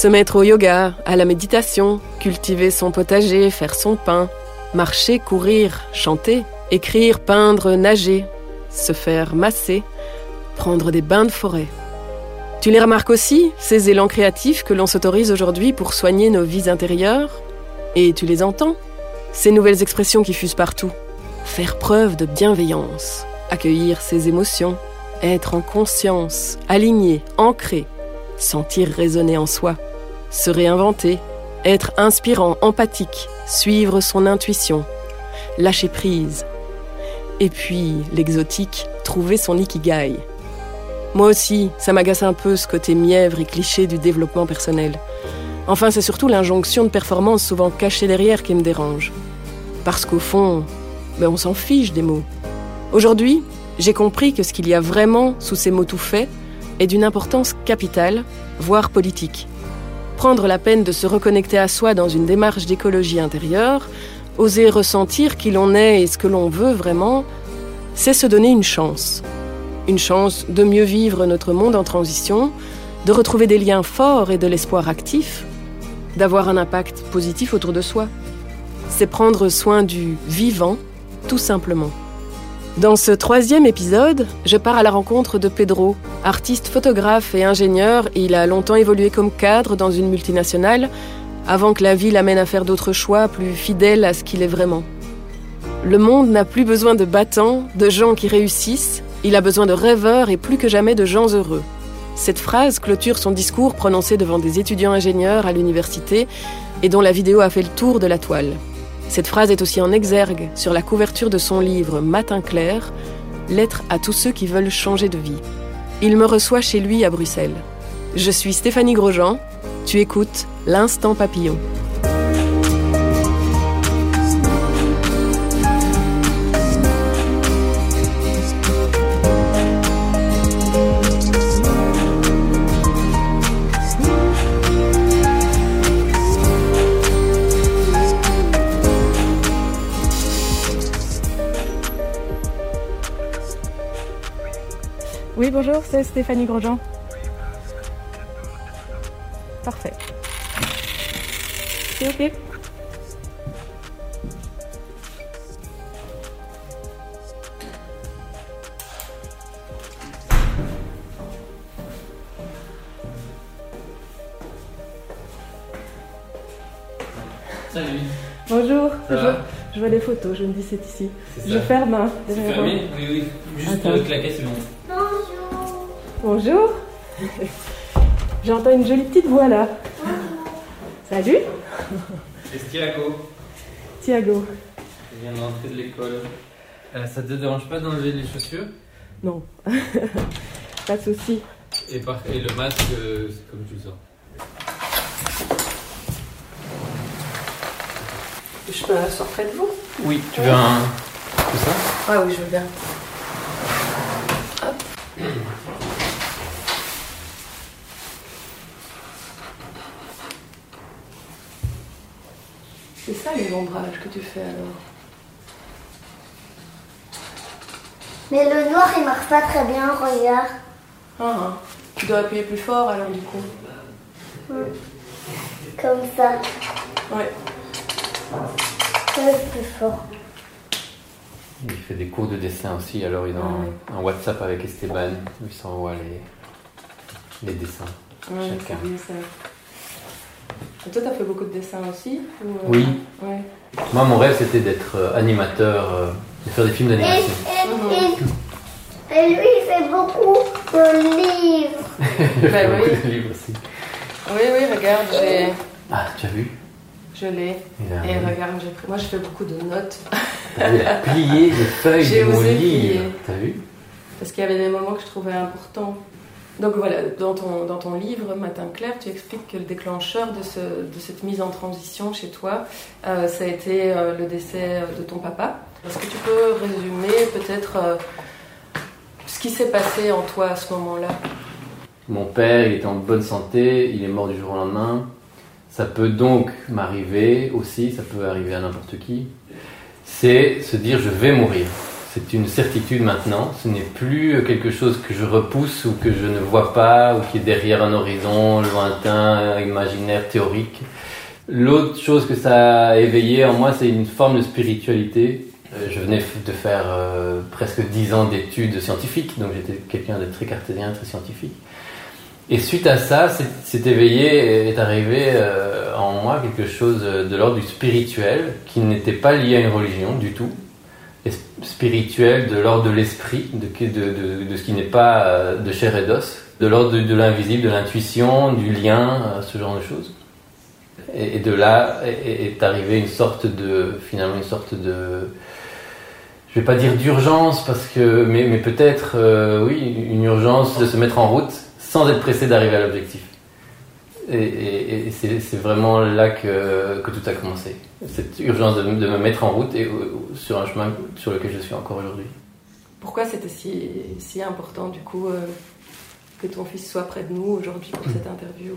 Se mettre au yoga, à la méditation, cultiver son potager, faire son pain, marcher, courir, chanter, écrire, peindre, nager, se faire masser, prendre des bains de forêt. Tu les remarques aussi, ces élans créatifs que l'on s'autorise aujourd'hui pour soigner nos vies intérieures? Et tu les entends? Ces nouvelles expressions qui fusent partout. Faire preuve de bienveillance, accueillir ses émotions, être en conscience, aligné, ancré, sentir résonner en soi, se réinventer, être inspirant, empathique, suivre son intuition, lâcher prise. Et puis, l'exotique, trouver son ikigai. Moi aussi, ça m'agace un peu ce côté mièvre et cliché du développement personnel. Enfin, c'est surtout l'injonction de performance souvent cachée derrière qui me dérange. Parce qu'au fond, ben on s'en fiche des mots. Aujourd'hui, j'ai compris que ce qu'il y a vraiment sous ces mots tout faits est d'une importance capitale, voire politique. Prendre la peine de se reconnecter à soi dans une démarche d'écologie intérieure, oser ressentir qui l'on est et ce que l'on veut vraiment, c'est se donner une chance. Une chance de mieux vivre notre monde en transition, de retrouver des liens forts et de l'espoir actif, d'avoir un impact positif autour de soi. C'est prendre soin du vivant, tout simplement. Dans ce troisième épisode, je pars à la rencontre de Pedro, artiste photographe et ingénieur. Il a longtemps évolué comme cadre dans une multinationale avant que la vie l'amène à faire d'autres choix plus fidèles à ce qu'il est vraiment. Le monde n'a plus besoin de battants, de gens qui réussissent, il a besoin de rêveurs et plus que jamais de gens heureux. Cette phrase clôture son discours prononcé devant des étudiants ingénieurs à l'université et dont la vidéo a fait le tour de la toile. Cette phrase est aussi en exergue sur la couverture de son livre Matin clair, Lettre à tous ceux qui veulent changer de vie. Il me reçoit chez lui à Bruxelles. Je suis Stéphanie Grosjean, tu écoutes L'Instant Papillon. Oui, bonjour, c'est Stéphanie Grosjean. Parfait. C'est ok. Salut. Bonjour. Je, je vois des photos, je me dis c'est ici. Je ferme. hein, C'est fermé? Oui, oui. Juste Attends. euh, claquer, c'est bon. Bonjour. J'entends une jolie petite voix là. Salut, C'est Thiago. Thiago. Je viens de rentrer de l'école. Euh, ça te dérange pas d'enlever les chaussures? Non, pas de souci. et, par- et le masque, euh, c'est comme tu le sens. Je peux m'asseoir près de vous? Oui, tu veux un. C'est ça? Ah oui, je veux bien. Les ombrages que tu fais alors Mais le noir il marche pas très bien, regarde. ah, ah. Tu dois appuyer plus fort alors du coup. Comme ça. Ouais. Plus fort. Il fait des cours de dessin aussi, alors il est en, en WhatsApp avec Esteban, où il s'envoie les, les dessins. Ouais, Chacun. Et toi, t'as fait beaucoup de dessins aussi ou, euh, Oui. Ouais. Moi, mon rêve, c'était d'être euh, animateur, euh, de faire des films d'animation. et, et, et lui il fait beaucoup de livres. J'ai fait Bah beaucoup oui. de livres aussi. Oui, oui, regarde, j'ai... Ah, tu as vu? Je l'ai. Il a, Et regarde, j'ai pris... moi je fais beaucoup de notes. T'as vu, il a plié les feuilles J'ai de mon livre. T'as vu? Parce qu'il y avait des moments que je trouvais importants. Donc voilà, dans ton, dans ton livre Matin clair, tu expliques que le déclencheur de, ce, de cette mise en transition chez toi, euh, ça a été euh, le décès de ton papa. Est-ce que tu peux résumer peut-être euh, ce qui s'est passé en toi à ce moment-là? Mon père, il était en bonne santé, il est mort du jour au lendemain. Ça peut donc m'arriver aussi, ça peut arriver à n'importe qui. C'est se dire je vais mourir. C'est une certitude maintenant. Ce n'est plus quelque chose que je repousse ou que je ne vois pas ou qui est derrière un horizon lointain, imaginaire, théorique. L'autre chose que ça a éveillé en moi, c'est une forme de spiritualité. Euh, je venais de faire euh, presque dix ans d'études scientifiques, donc j'étais quelqu'un de très cartésien, très scientifique. Et suite à ça, c'est éveillé, est arrivé euh, en moi quelque chose de l'ordre du spirituel, qui n'était pas lié à une religion du tout, spirituel de l'ordre de l'esprit, de, de, de, ce qui n'est pas euh, de chair et d'os, de l'ordre de, l'invisible, de l'intuition, du lien, euh, ce genre de choses. Et, de là est, arrivé une sorte de, finalement une sorte de, je vais pas dire d'urgence parce que, mais, mais peut-être, oui, une urgence de se mettre en route sans être pressé d'arriver à l'objectif. Et, c'est vraiment là que, que, tout a commencé. Cette urgence de, me mettre en route et sur un chemin sur lequel je suis encore aujourd'hui. Pourquoi c'était si, si, important du coup euh, que ton fils soit près de nous aujourd'hui pour cette interview?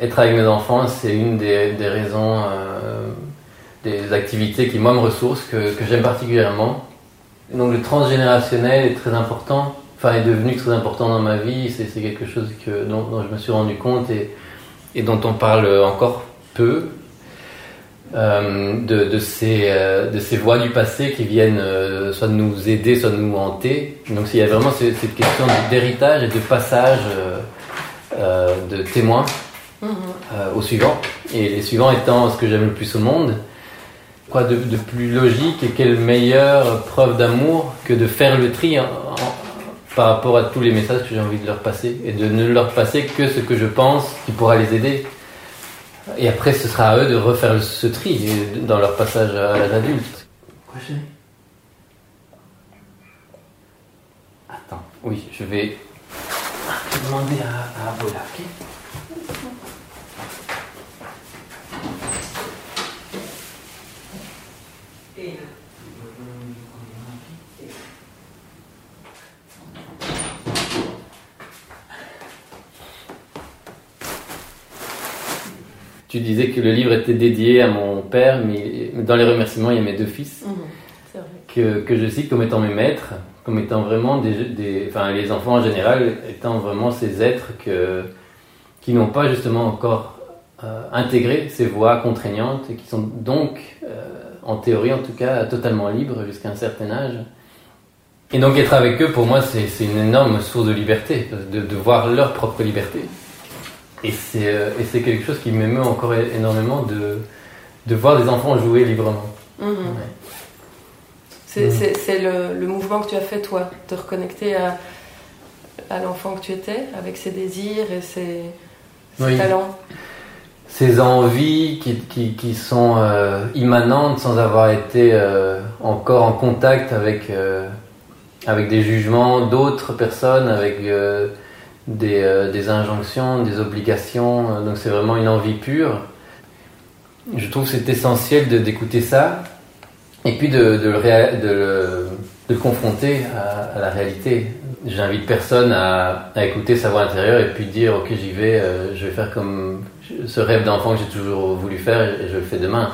Être avec mes enfants, c'est une des, des raisons, euh, des activités qui moi me ressourcent, que, que j'aime particulièrement. Donc le transgénérationnel est très important enfin, est devenu très important dans ma vie. C'est quelque chose que, dont, je me suis rendu compte et, et dont on parle encore peu. Euh, de, de, ces, euh, de ces voix du passé qui viennent euh, soit nous aider, soit nous hanter. Donc il y a vraiment cette, question d'héritage et de passage de témoins mm-hmm. au suivant. Et les suivants étant ce que j'aime le plus au monde. Quoi de, de, plus logique et quelle meilleure preuve d'amour que de faire le tri en, par rapport à tous les messages que j'ai envie de leur passer et de ne leur passer que ce que je pense qui pourra les aider. Et après, ce sera à eux de refaire ce tri dans leur passage à l'âge adulte. Quoi, Attends, oui, je vais demander à, à Bola, Tu disais que le livre était dédié à mon père, mais dans les remerciements, il y a mes deux fils, mhm, que, que, je cite comme étant mes maîtres, comme étant vraiment des, des, Enfin, les enfants en général étant vraiment ces êtres que, qui n'ont pas justement encore euh, intégré ces voies contraignantes et qui sont donc, euh, en théorie en tout cas, totalement libres jusqu'à un certain âge. Et donc être avec eux, pour moi, c'est une énorme source de liberté, de, de voir leur propre liberté. Euh, et c'est quelque chose qui m'émeut encore énormément de, de voir des enfants jouer librement. Mhm. C'est le, le, mouvement que tu as fait, toi, te reconnecter à, à l'enfant que tu étais, avec ses désirs et ses, talents. Ces envies qui, qui, qui sont euh, immanentes sans avoir été euh, encore en contact avec, avec des jugements d'autres personnes, avec des, euh, des, injonctions, des obligations. Euh, donc c'est vraiment une envie pure. Je trouve que c'est essentiel d'écouter ça et puis de, de, le, de, le, confronter à, la réalité. J'invite personne à, écouter sa voix intérieure et puis dire ok j'y vais, euh, je vais faire comme ce rêve d'enfant que j'ai toujours voulu faire et je le fais demain.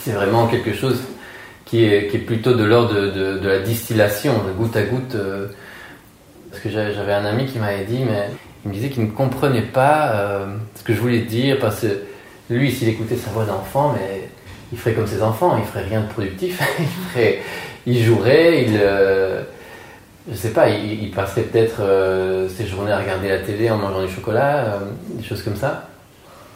C'est vraiment quelque chose qui est, qui est plutôt de l'ordre de, de, la distillation, de goutte à goutte. Parce que j'avais un ami qui m'avait dit, mais il me disait qu'il ne comprenait pas euh, ce que je voulais dire, parce que lui, s'il écoutait sa voix d'enfant, mais il ferait comme ses enfants, il ferait rien de productif, il, jouerait, il, euh, je sais pas, il, passerait peut-être euh, ses journées à regarder la télé en mangeant du chocolat, des choses comme ça.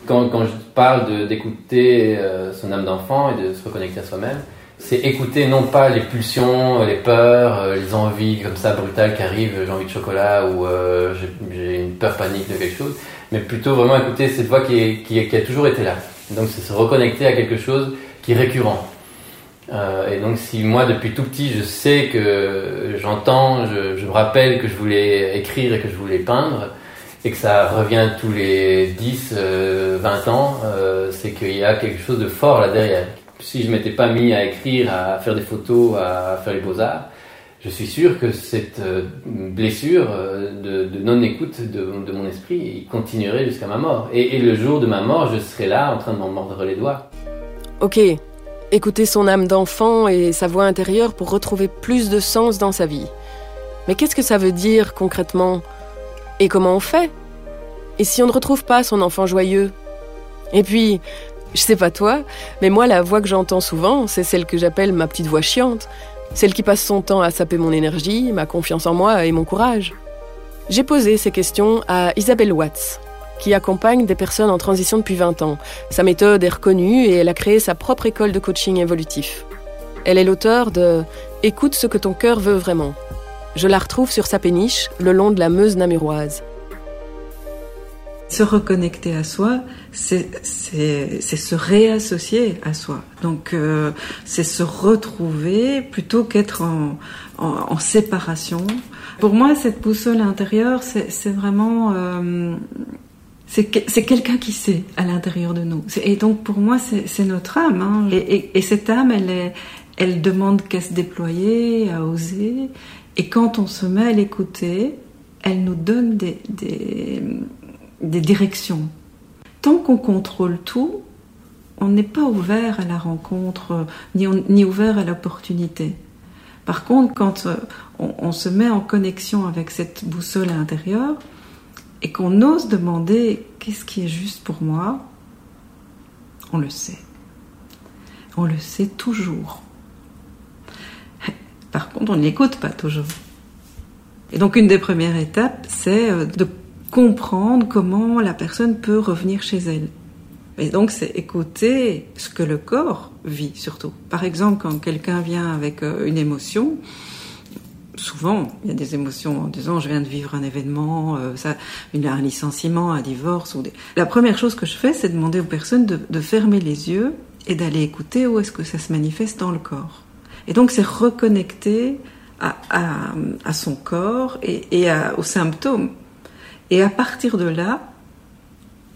Quand je parle d'écouter son âme d'enfant et de se reconnecter à soi-même, c'est écouter non pas les pulsions, les peurs, euh, les envies comme ça brutales qui arrivent, j'ai envie de chocolat ou euh, j'ai une peur panique de quelque chose, mais plutôt vraiment écouter cette voix qui, qui, a toujours été là. Donc c'est se reconnecter à quelque chose qui est récurrent. Euh, et donc si moi depuis tout petit je sais que j'entends, je, je, me rappelle que je voulais écrire et que je voulais peindre, et que ça revient tous les 10, 20 ans, c'est qu'il y a quelque chose de fort là derrière si je m'étais pas mis à écrire, à faire des photos, à faire les beaux-arts, je suis sûr que cette euh, blessure euh, de, non-écoute de, mon esprit continuerait jusqu'à ma mort. Et, le jour de ma mort, je serai là en train de m'en mordre les doigts. Ok, écouter son âme d'enfant et sa voix intérieure pour retrouver plus de sens dans sa vie. Mais qu'est-ce que ça veut dire concrètement? Et comment on fait? Et si on ne retrouve pas son enfant joyeux? Et puis, je sais pas toi, mais moi la voix que j'entends souvent, c'est celle que j'appelle ma petite voix chiante, celle qui passe son temps à saper mon énergie, ma confiance en moi et mon courage. J'ai posé ces questions à Isabelle Watts, qui accompagne des personnes en transition depuis 20 ans. Sa méthode est reconnue et elle a créé sa propre école de coaching évolutif. Elle est l'auteur de Écoute ce que ton cœur veut vraiment. Je la retrouve sur sa péniche le long de la Meuse namuroise. Se reconnecter à soi, c'est se réassocier à soi. Donc euh, c'est se retrouver plutôt qu'être en, en, séparation. Pour moi, cette boussole intérieure, c'est vraiment... Euh, c'est quelqu'un qui sait à l'intérieur de nous. Et donc pour moi, c'est notre âme. Hein. Et, et, cette âme, elle, est, elle demande qu'à se déployer, à oser. Et quand on se met à l'écouter, elle nous donne des, des, des directions. Tant qu'on contrôle tout, on n'est pas ouvert à la rencontre, ni, ni ouvert à l'opportunité. Par contre, quand euh, on, se met en connexion avec cette boussole intérieure et qu'on ose demander qu'est-ce qui est juste pour moi, on le sait. On le sait toujours. Par contre, on n'écoute pas toujours. Et donc, une des premières étapes, c'est euh, de comprendre comment la personne peut revenir chez elle. Et donc, c'est écouter ce que le corps vit surtout. Par exemple, quand quelqu'un vient avec euh, une émotion, souvent, il y a des émotions en disant je viens de vivre un événement, euh, ça, un licenciement, un divorce. Ou La première chose que je fais, c'est demander aux personnes de, fermer les yeux et d'aller écouter où est-ce que ça se manifeste dans le corps. Et donc, c'est reconnecter à, à, son corps et, et aux symptômes. Et à partir de là,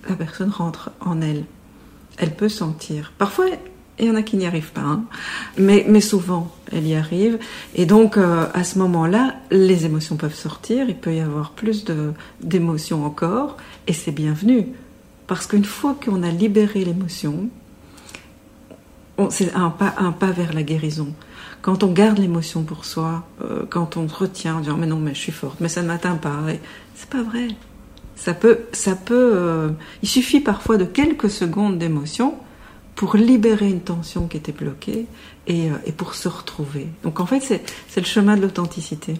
la personne rentre en elle. Elle peut sentir. Parfois, il y en a qui n'y arrivent pas, hein. mais, mais souvent, elle y arrive. Et donc, euh, à ce moment-là, les émotions peuvent sortir, il peut y avoir plus d'émotions encore, et c'est bienvenu. Parce qu'une fois qu'on a libéré l'émotion, c'est un pas, un pas vers la guérison. Quand on garde l'émotion pour soi, euh, quand on retient en disant mais non mais je suis forte, mais ça ne m'atteint pas, c'est pas vrai. Ça peut, ça peut. Euh, il suffit parfois de quelques secondes d'émotion pour libérer une tension qui était bloquée et, euh, et pour se retrouver. Donc en fait, c'est le chemin de l'authenticité.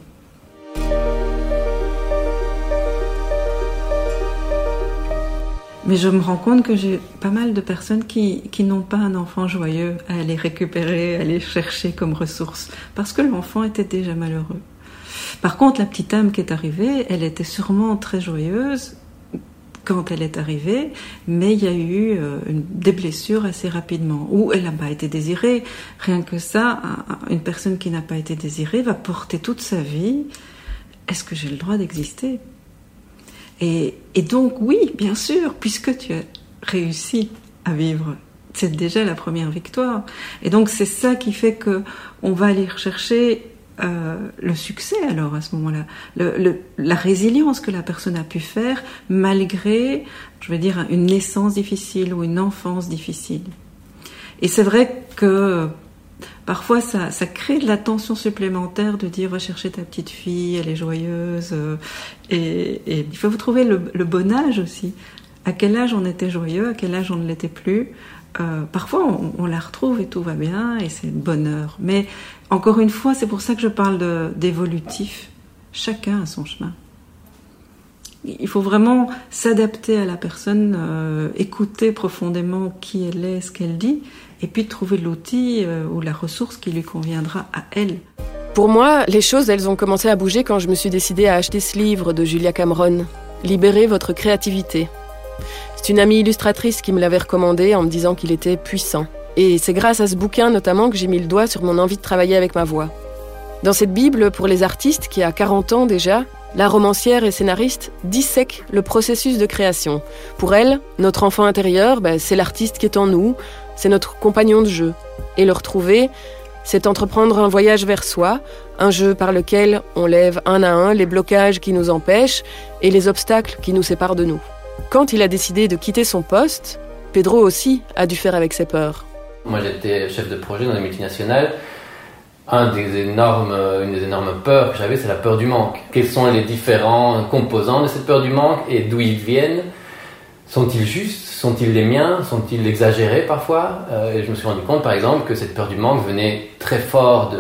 Mais je me rends compte que j'ai pas mal de personnes qui, qui n'ont pas un enfant joyeux à aller récupérer, à aller chercher comme ressource, parce que l'enfant était déjà malheureux. Par contre, la petite âme qui est arrivée, elle était sûrement très joyeuse quand elle est arrivée, mais il y a eu euh, des blessures assez rapidement, ou elle n'a pas été désirée. Rien que ça, une personne qui n'a pas été désirée va porter toute sa vie, est-ce que j'ai le droit d'exister? Et, donc oui, bien sûr, puisque tu as réussi à vivre c'est déjà la première victoire. Et donc c'est ça qui fait que on va aller rechercher euh, le succès alors à ce moment-là, la résilience que la personne a pu faire malgré, je veux dire, une naissance difficile ou une enfance difficile. Et c'est vrai que parfois ça, crée de la tension supplémentaire de dire va chercher ta petite fille, elle est joyeuse, euh, et, il faut vous trouver le, bon âge aussi. À quel âge on était joyeux, à quel âge on ne l'était plus. Euh, parfois on, la retrouve et tout va bien et c'est bonheur. Mais encore une fois, c'est pour ça que je parle d'évolutif. Chacun a son chemin. Il faut vraiment s'adapter à la personne, euh, écouter profondément qui elle est, ce qu'elle dit, et puis trouver l'outil euh, ou la ressource qui lui conviendra à elle. Pour moi, les choses, elles ont commencé à bouger quand je me suis décidée à acheter ce livre de Julia Cameron, Libérez votre créativité. C'est une amie illustratrice qui me l'avait recommandé en me disant qu'il était puissant. Et c'est grâce à ce bouquin notamment que j'ai mis le doigt sur mon envie de travailler avec ma voix. Dans cette Bible pour les artistes, qui a 40 ans déjà, la romancière et scénariste dissèque le processus de création. Pour elle, notre enfant intérieur, ben, c'est l'artiste qui est en nous, c'est notre compagnon de jeu. Et le retrouver, c'est entreprendre un voyage vers soi, un jeu par lequel on lève un à un les blocages qui nous empêchent et les obstacles qui nous séparent de nous. Quand il a décidé de quitter son poste, Pedro aussi a dû faire avec ses peurs. Moi, j'étais chef de projet dans une multinationale. Un des énormes, une des énormes peurs que j'avais, c'est la peur du manque. Quels sont les différents composants de cette peur du manque et d'où ils viennent? Sont-ils justes? Sont-ils les miens? Sont-ils exagérés parfois? Euh, Et je me suis rendu compte, par exemple, que cette peur du manque venait très fort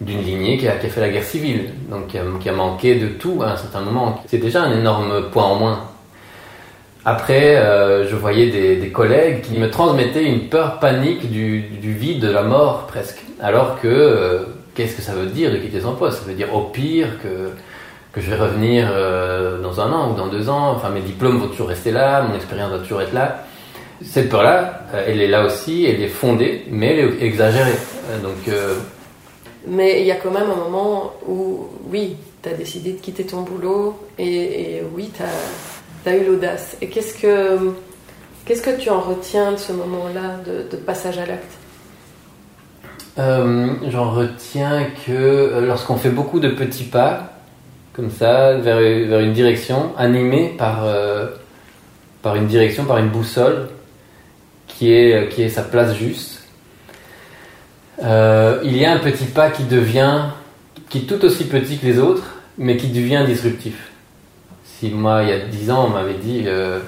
d'une lignée qui a, fait la guerre civile, donc qui a, manqué de tout à un certain moment. C'est déjà un énorme point en moins. Après, euh, je voyais des, collègues qui me transmettaient une peur panique du, du vide, de la mort presque. Alors que, euh, qu'est-ce que ça veut dire de quitter son poste? Ça veut dire au pire que, que je vais revenir euh, dans un an ou dans deux ans. Enfin, mes diplômes vont toujours rester là, mon expérience va toujours être là. Cette peur-là, euh, elle est là aussi, elle est fondée, mais elle est exagérée. Euh, donc, mais il y a quand même un moment où, oui, tu as décidé de quitter ton boulot et, et oui, tu as eu l'audace. Et qu'est-ce que, qu'est-ce que tu en retiens de ce moment-là de, de passage à l'acte? Euh, J'en retiens que lorsqu'on fait beaucoup de petits pas, comme ça, vers, une direction, animée par, euh, par une direction, par une boussole, qui est, est sa place juste, euh, il y a un petit pas qui devient, qui est tout aussi petit que les autres, mais qui devient disruptif. Si moi, il y a 10 ans, on m'avait dit euh,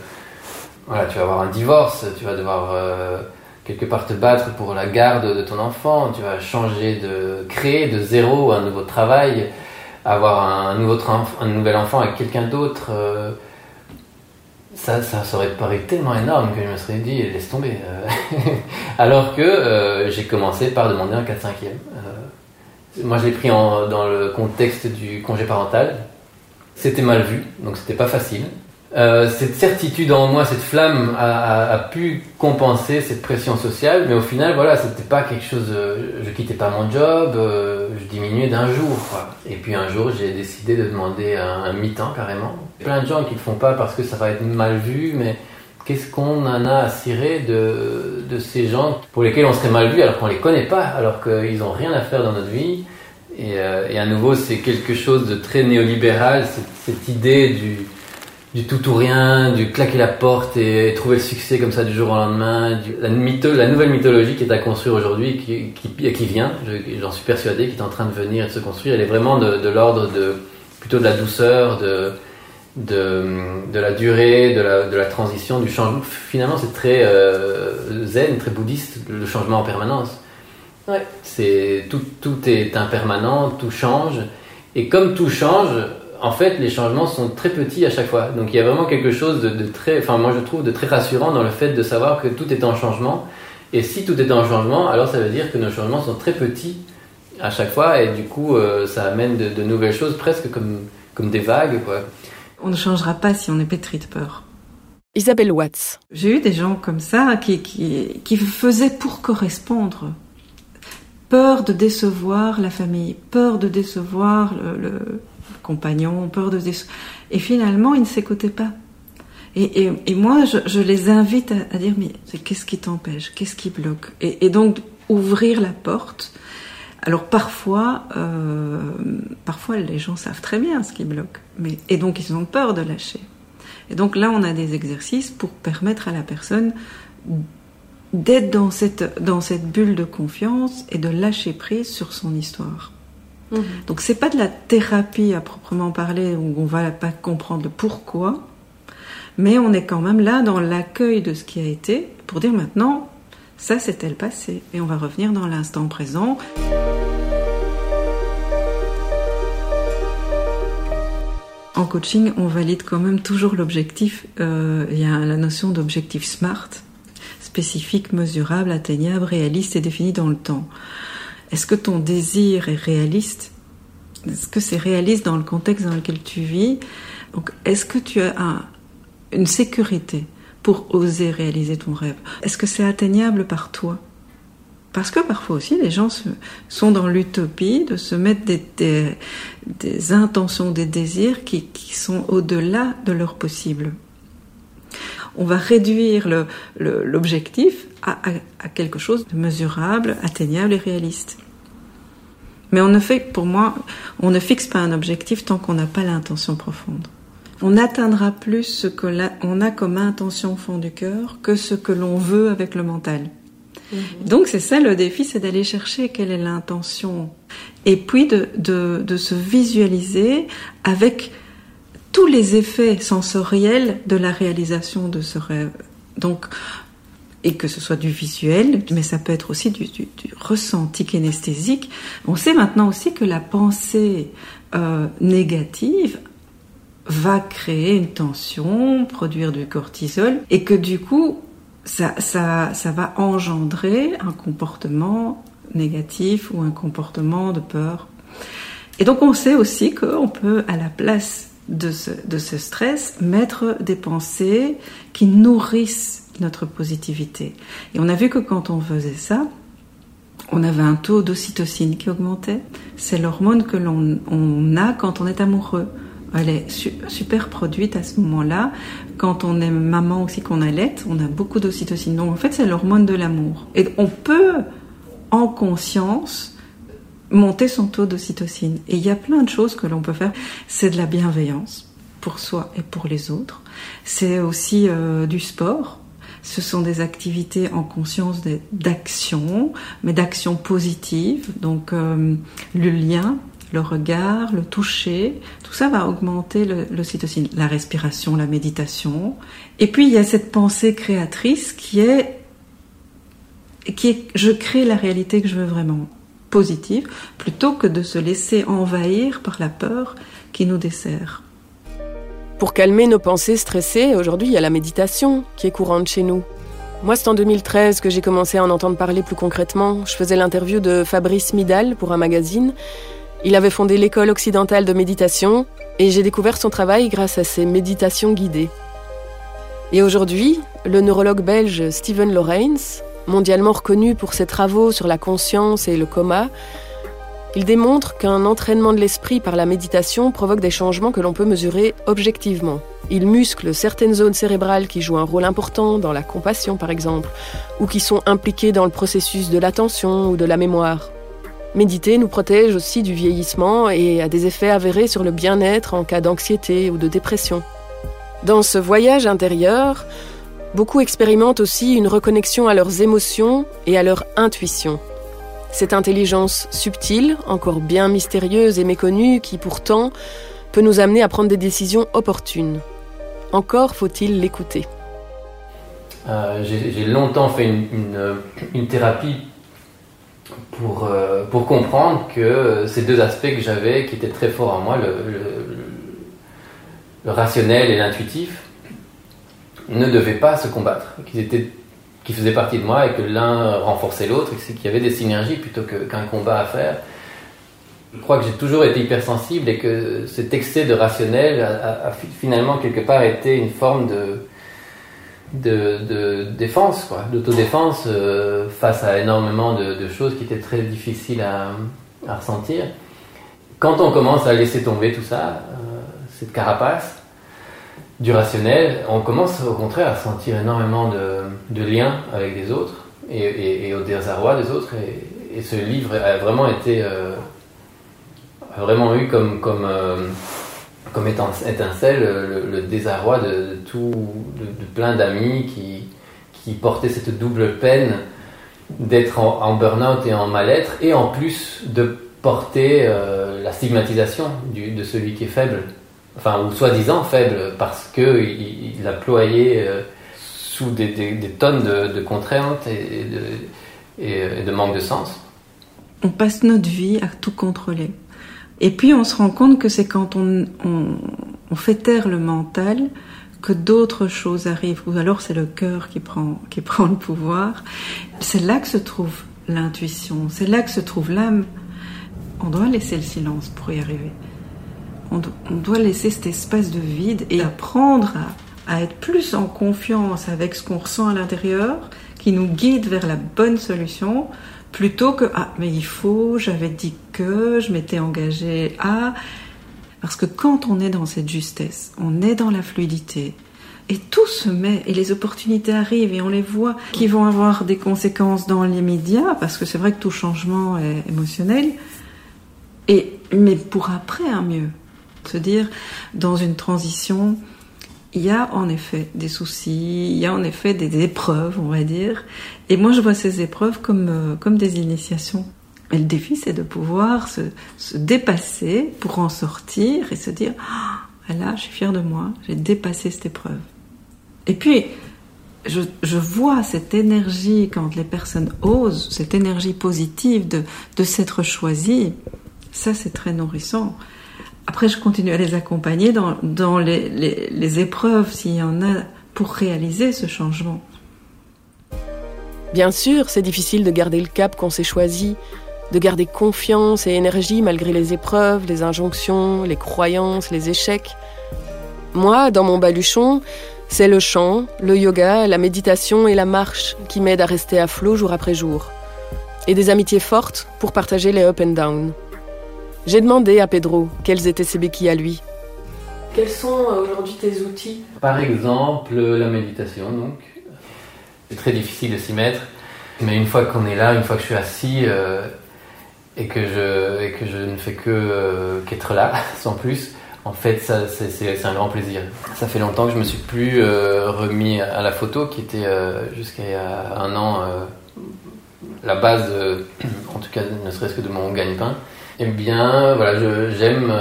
voilà, tu vas avoir un divorce, tu vas devoir euh, quelque part te battre pour la garde de ton enfant, tu vas changer de créer de zéro un nouveau travail, avoir un, nouveau un nouvel enfant avec quelqu'un d'autre. Euh, ça, ça, aurait paru tellement énorme que je me serais dit laisse tomber. Alors que j'ai commencé par demander un 4-5e. moi, je l'ai pris en, dans le contexte du congé parental c'était mal vu, donc c'était pas facile. Euh, cette certitude en moi, cette flamme a, pu compenser cette pression sociale, mais au final, voilà, c'était pas quelque chose. Euh, je quittais pas mon job, euh, je diminuais d'un jour. Et puis un jour, j'ai décidé de demander un, mi-temps carrément. Plein de gens qui le font pas parce que ça va être mal vu, mais qu'est-ce qu'on en a à cirer de, ces gens pour lesquels on serait mal vu alors qu'on les connaît pas, alors qu'ils ont rien à faire dans notre vie? Et, à nouveau, c'est quelque chose de très néolibéral, cette idée du, du, tout ou rien, du claquer la porte et, trouver le succès comme ça du jour au lendemain. Du, la, mytho, la, nouvelle mythologie qui est à construire aujourd'hui, qui, qui, qui, vient, j'en suis persuadé, qui est en train de venir et de se construire, elle est vraiment de, de l'ordre de plutôt de la douceur, de, de, de la durée, de la, de la transition, du changement. Finalement, c'est très euh, zen, très bouddhiste, le changement en permanence. Ouais. C'est tout, tout est impermanent, tout change. Et comme tout change, en fait, les changements sont très petits à chaque fois. Donc il y a vraiment quelque chose de, de, très, enfin moi je trouve de très rassurant dans le fait de savoir que tout est en changement. Et si tout est en changement, alors ça veut dire que nos changements sont très petits à chaque fois et du coup euh, ça amène de, de, nouvelles choses presque comme, comme des vagues. Quoi. On ne changera pas si on est pétri de peur. Isabelle Watts. J'ai eu des gens comme ça qui, qui, qui faisaient pour correspondre peur de décevoir la famille, peur de décevoir le, le compagnon, peur de. Et finalement, ils ne s'écoutaient pas. Et, moi, je, les invite à, dire, mais qu'est-ce qui t'empêche? Qu'est-ce qui bloque? Et, et, donc, ouvrir la porte. Alors parfois, euh, parfois les gens savent très bien ce qui bloque, mais et donc ils ont peur de lâcher. Et donc là, on a des exercices pour permettre à la personne d'être dans cette, dans cette bulle de confiance et de lâcher prise sur son histoire. Mmh. Donc c'est pas de la thérapie à proprement parler où on va pas comprendre le pourquoi, mais on est quand même là dans l'accueil de ce qui a été pour dire maintenant ça c'était le passé? Et on va revenir dans l'instant présent. En coaching, on valide quand même toujours l'objectif. Euh, il y a la notion d'objectif SMART spécifique, mesurable, atteignable, réaliste et défini dans le temps. Est-ce que ton désir est réaliste? Est-ce que c'est réaliste dans le contexte dans lequel tu vis? Est-ce que tu as un, une sécurité pour oser réaliser ton rêve? Est-ce que c'est atteignable par toi? Parce que parfois aussi, les gens sont dans l'utopie de se mettre des, intentions, des désirs qui sont au-delà de leur possible on va réduire l'objectif à, à, à, quelque chose de mesurable, atteignable et réaliste. Mais on ne fait, pour moi, on ne fixe pas un objectif tant qu'on n'a pas l'intention profonde. On n'atteindra plus ce que l'on a comme intention au fond du cœur que ce que l'on veut avec le mental. Mhm. Donc c'est ça le défi, c'est d'aller chercher quelle est l'intention. Et puis de, de, de, se visualiser avec tous les effets sensoriels de la réalisation de ce rêve. Donc, et que ce soit du visuel, mais ça peut être aussi du, du, ressenti kinesthésique. On sait maintenant aussi que la pensée euh, négative va créer une tension, produire du cortisol, et que du coup, ça, ça, ça va engendrer un comportement négatif ou un comportement de peur. Et donc on sait aussi qu'on peut, à la place de ce, de ce stress, mettre des pensées qui nourrissent notre positivité. Et on a vu que quand on faisait ça, on avait un taux d'ocytocine qui augmentait. C'est l'hormone que l'on on a quand on est amoureux. Elle est super produite à ce moment-là. Quand on est maman aussi, qu'on allait, on a beaucoup d'ocytocine. Donc en fait, c'est l'hormone de l'amour. Et on peut, en conscience, monter son taux d'ocytocine. Et il y a plein de choses que l'on peut faire. C'est de la bienveillance pour soi et pour les autres. C'est aussi euh, du sport. Ce sont des activités en conscience d'action, mais d'action positive. Donc euh, le lien le regard, le toucher, tout ça va augmenter l'ocytocine, la respiration, la méditation. Et puis il y a cette pensée créatrice qui est, qui est je crée la réalité que je veux vraiment, positive, plutôt que de se laisser envahir par la peur qui nous dessert. Pour calmer nos pensées stressées, aujourd'hui il y a la méditation qui est courante chez nous. Moi, c'est en 2013 que j'ai commencé à en entendre parler plus concrètement. Je faisais l'interview de Fabrice Midal pour un magazine il avait fondé l'école occidentale de méditation et j'ai découvert son travail grâce à ses méditations guidées. Et aujourd'hui, le neurologue belge Steven Lorentz, mondialement reconnu pour ses travaux sur la conscience et le coma, il démontre qu'un entraînement de l'esprit par la méditation provoque des changements que l'on peut mesurer objectivement. Il muscle certaines zones cérébrales qui jouent un rôle important dans la compassion par exemple, ou qui sont impliquées dans le processus de l'attention ou de la mémoire. Méditer nous protège aussi du vieillissement et a des effets avérés sur le bien-être en cas d'anxiété ou de dépression. Dans ce voyage intérieur, beaucoup expérimentent aussi une reconnexion à leurs émotions et à leur intuition. Cette intelligence subtile, encore bien mystérieuse et méconnue, qui pourtant peut nous amener à prendre des décisions opportunes. Encore faut-il l'écouter. Euh, J'ai longtemps fait une, thérapie pour, euh, pour comprendre que ces deux aspects que j'avais, qui étaient très forts en moi, le rationnel et l'intuitif, ne devaient pas se combattre, qu'ils étaient qui faisaient partie de moi et que l'un renforçait l'autre, et qu'il y avait des synergies plutôt qu'un qu à faire. Je crois que j'ai toujours été hypersensible et que cet excès de rationnel a, finalement quelque part été une forme de, de, de défense, d'autodéfense euh, face à énormément de, de, choses qui étaient très difficiles à, à, ressentir. Quand on commence à laisser tomber tout ça, euh, cette carapace du rationnel, on commence au contraire à sentir énormément de, liens avec les autres et, au désarroi des autres. Et, ce livre a vraiment été, euh, a vraiment eu comme, comme euh, comme étincelle le, désarroi de, tout, de, plein d'amis qui, qui portaient cette double peine d'être en, burn-out et en mal-être, et en plus de porter euh, la stigmatisation de celui qui est faible, enfin, ou soi-disant faible, parce qu'il il, a ployé euh, sous des, tonnes de, contraintes et de, et de manque de sens. On passe notre vie à tout contrôler. Et puis on se rend compte que c'est quand on, on, on, fait taire le mental que d'autres choses arrivent, ou alors c'est le cœur qui prend, qui prend le pouvoir. C'est là que se trouve l'intuition, c'est là que se trouve l'âme. On doit laisser le silence pour y arriver. On, do, on doit laisser cet espace de vide et apprendre à, être plus en confiance avec ce qu'on ressent à l'intérieur, qui nous guide vers la bonne solution, plutôt que ah mais il faut, j'avais dit que, je m'étais engagé à. Parce que quand on est dans cette justesse, on est dans la fluidité et tout se met et les opportunités arrivent et on les voit qui vont avoir des conséquences dans l'immédiat parce que c'est vrai que tout changement est émotionnel et mais pour après un mieux se dire dans une transition il y a en effet des soucis, il y a en effet des épreuves, on va dire. Et moi, je vois ces épreuves comme, euh, comme des initiations. Et le défi, c'est de pouvoir se, se, dépasser pour en sortir et se dire, ah, là, je suis fière de moi, j'ai dépassé cette épreuve. Et puis, je, je, vois cette énergie quand les personnes osent, cette énergie positive de, de s'être choisies. Ça, c'est très nourrissant. Après, je continue à les accompagner dans, les, les épreuves, s'il y en a, pour réaliser ce changement. Bien sûr, c'est difficile de garder le cap qu'on s'est choisi, de garder confiance et énergie malgré les épreuves, les injonctions, les croyances, les échecs. Moi, dans mon baluchon, c'est le chant, le yoga, la méditation et la marche qui m'aident à rester à flot jour après jour. Et des amitiés fortes pour partager les up and down. J'ai demandé à Pedro quels étaient ses béquilles à lui. Quels sont euh, aujourd'hui tes outils? Par exemple, la méditation, donc. C'est très difficile de s'y mettre, mais une fois qu'on est là, une fois que je suis assis euh, et, que je, et que je ne fais que euh, qu'être là, sans plus, en fait, c'est un grand plaisir. Ça fait longtemps que je me suis plus euh, remis à la photo, qui était euh, jusqu'à un an euh, la base, en tout cas, ne serait-ce que de mon gagne-pain. Eh bien, voilà, j'aime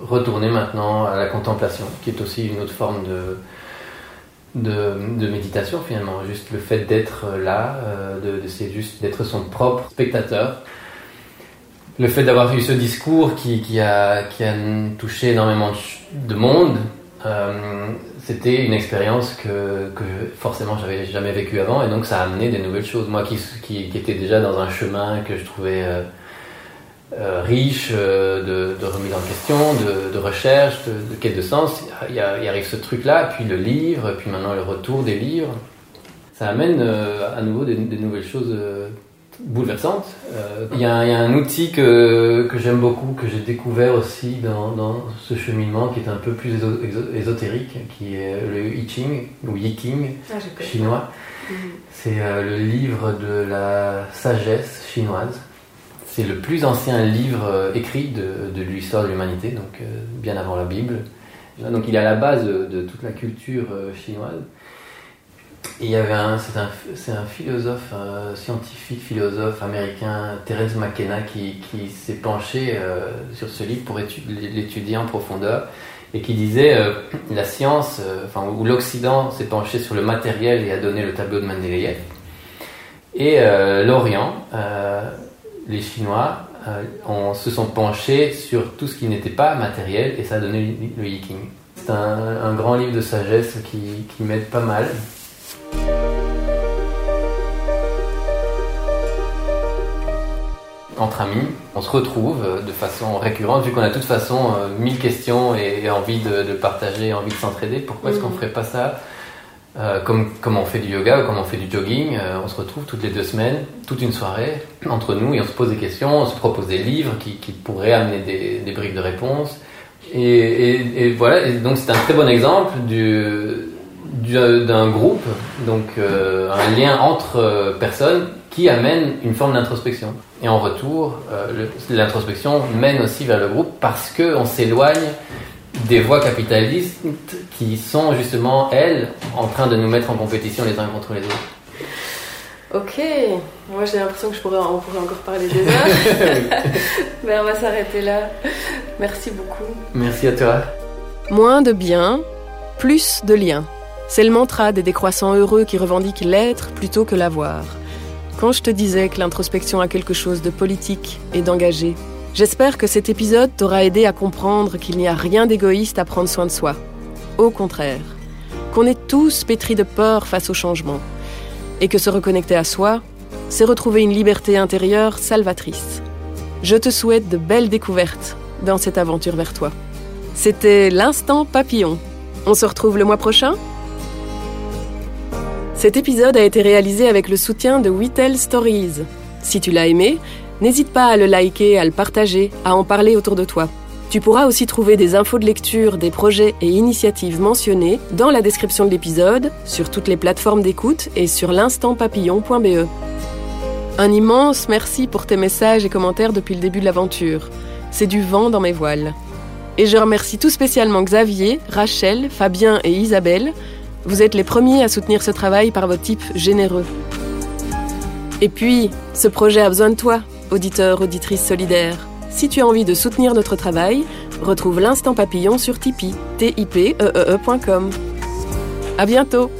retourner maintenant à la contemplation, qui est aussi une autre forme de, de, de méditation finalement. Juste le fait d'être là, de, de c'est juste d'être son propre spectateur le fait d'avoir eu ce discours qui, qui, a, qui a touché énormément de monde, euh, c'était une expérience que, que forcément j'avais jamais vécue avant et donc ça a amené des nouvelles choses. Moi qui, qui, qui étais déjà dans un chemin que je trouvais euh, euh, riche euh, de, de, remise en question, de, de recherche, de, de, quête de sens, il, y a, il arrive ce truc-là, puis le livre, puis maintenant le retour des livres. Ça amène euh, à nouveau des, des nouvelles choses bouleversante. Euh, il y, y, a un outil que, que j'aime beaucoup, que j'ai découvert aussi dans, dans, ce cheminement, qui est un peu plus ésotérique, qui est le I Ching, ou Yi King, ah, chinois. Mmh. C'est le livre de la sagesse chinoise. C'est le plus ancien livre euh, écrit de, l'histoire de l'humanité, donc euh, bien avant la Bible. Donc il est à la base de, toute la culture euh, chinoise. Il y avait un, c'est un, philosophe, scientifique, philosophe américain, Terence McKenna, qui, s'est penché sur ce livre pour l'étudier en profondeur et qui disait la science, enfin, l'Occident s'est penché sur le matériel et a donné le tableau de Mendeleïev. Et l'Orient, les Chinois, on, se sont penchés sur tout ce qui n'était pas matériel et ça a donné le Yiking. C'est un, un grand livre de sagesse qui, qui m'aide pas mal. entre amis, on se retrouve euh, de façon récurrente, vu qu'on a de toute façon euh, mille questions et, et envie de, de, partager, envie de s'entraider. Pourquoi est-ce qu'on ferait pas ça? Euh, comme, comme on fait du yoga ou comme on fait du jogging euh, On se retrouve toutes les deux semaines, toute une soirée, entre nous, et on se pose des questions, on se propose des livres qui, pourraient amener des, briques de réponse. Et, voilà, donc c'est un très bon exemple du, d'un groupe, donc euh, un lien entre personnes qui amène une forme d'introspection. Et en retour, l'introspection mène aussi vers le groupe parce qu'on s'éloigne des voies capitalistes qui sont justement, elles, en train de nous mettre en compétition les uns contre les autres. Ok, moi j'ai l'impression que je pourrais, on pourrait encore parler des heures. Mais on va s'arrêter là. Merci beaucoup. Merci à toi. Moins de bien, plus de liens. C'est le mantra des décroissants heureux qui revendiquent l'être plutôt que l'avoir. Quand je te disais que l'introspection a quelque chose de politique et d'engagé, j'espère que cet épisode t'aura aidé à comprendre qu'il n'y a rien d'égoïste à prendre soin de soi. Au contraire, qu'on est tous pétris de peur face au changement, et que se reconnecter à soi, c'est retrouver une liberté intérieure salvatrice. Je te souhaite de belles découvertes dans cette aventure vers toi. C'était l'instant papillon. On se retrouve le mois prochain cet épisode a été réalisé avec le soutien de Whittle Stories. Si tu l'as aimé, n'hésite pas à le liker, à le partager, à en parler autour de toi. Tu pourras aussi trouver des infos de lecture des projets et initiatives mentionnés dans la description de l'épisode, sur toutes les plateformes d'écoute et sur l'instantpapillon.be. Un immense merci pour tes messages et commentaires depuis le début de l'aventure. C'est du vent dans mes voiles. Et je remercie tout spécialement Xavier, Rachel, Fabien et Isabelle. Vous êtes les premiers à soutenir ce travail par votre type généreux. Et puis, ce projet a besoin de toi, auditeur, auditrice solidaire. Si tu as envie de soutenir notre travail, retrouve l'instant papillon sur Tipeee, t i p e, e À bientôt!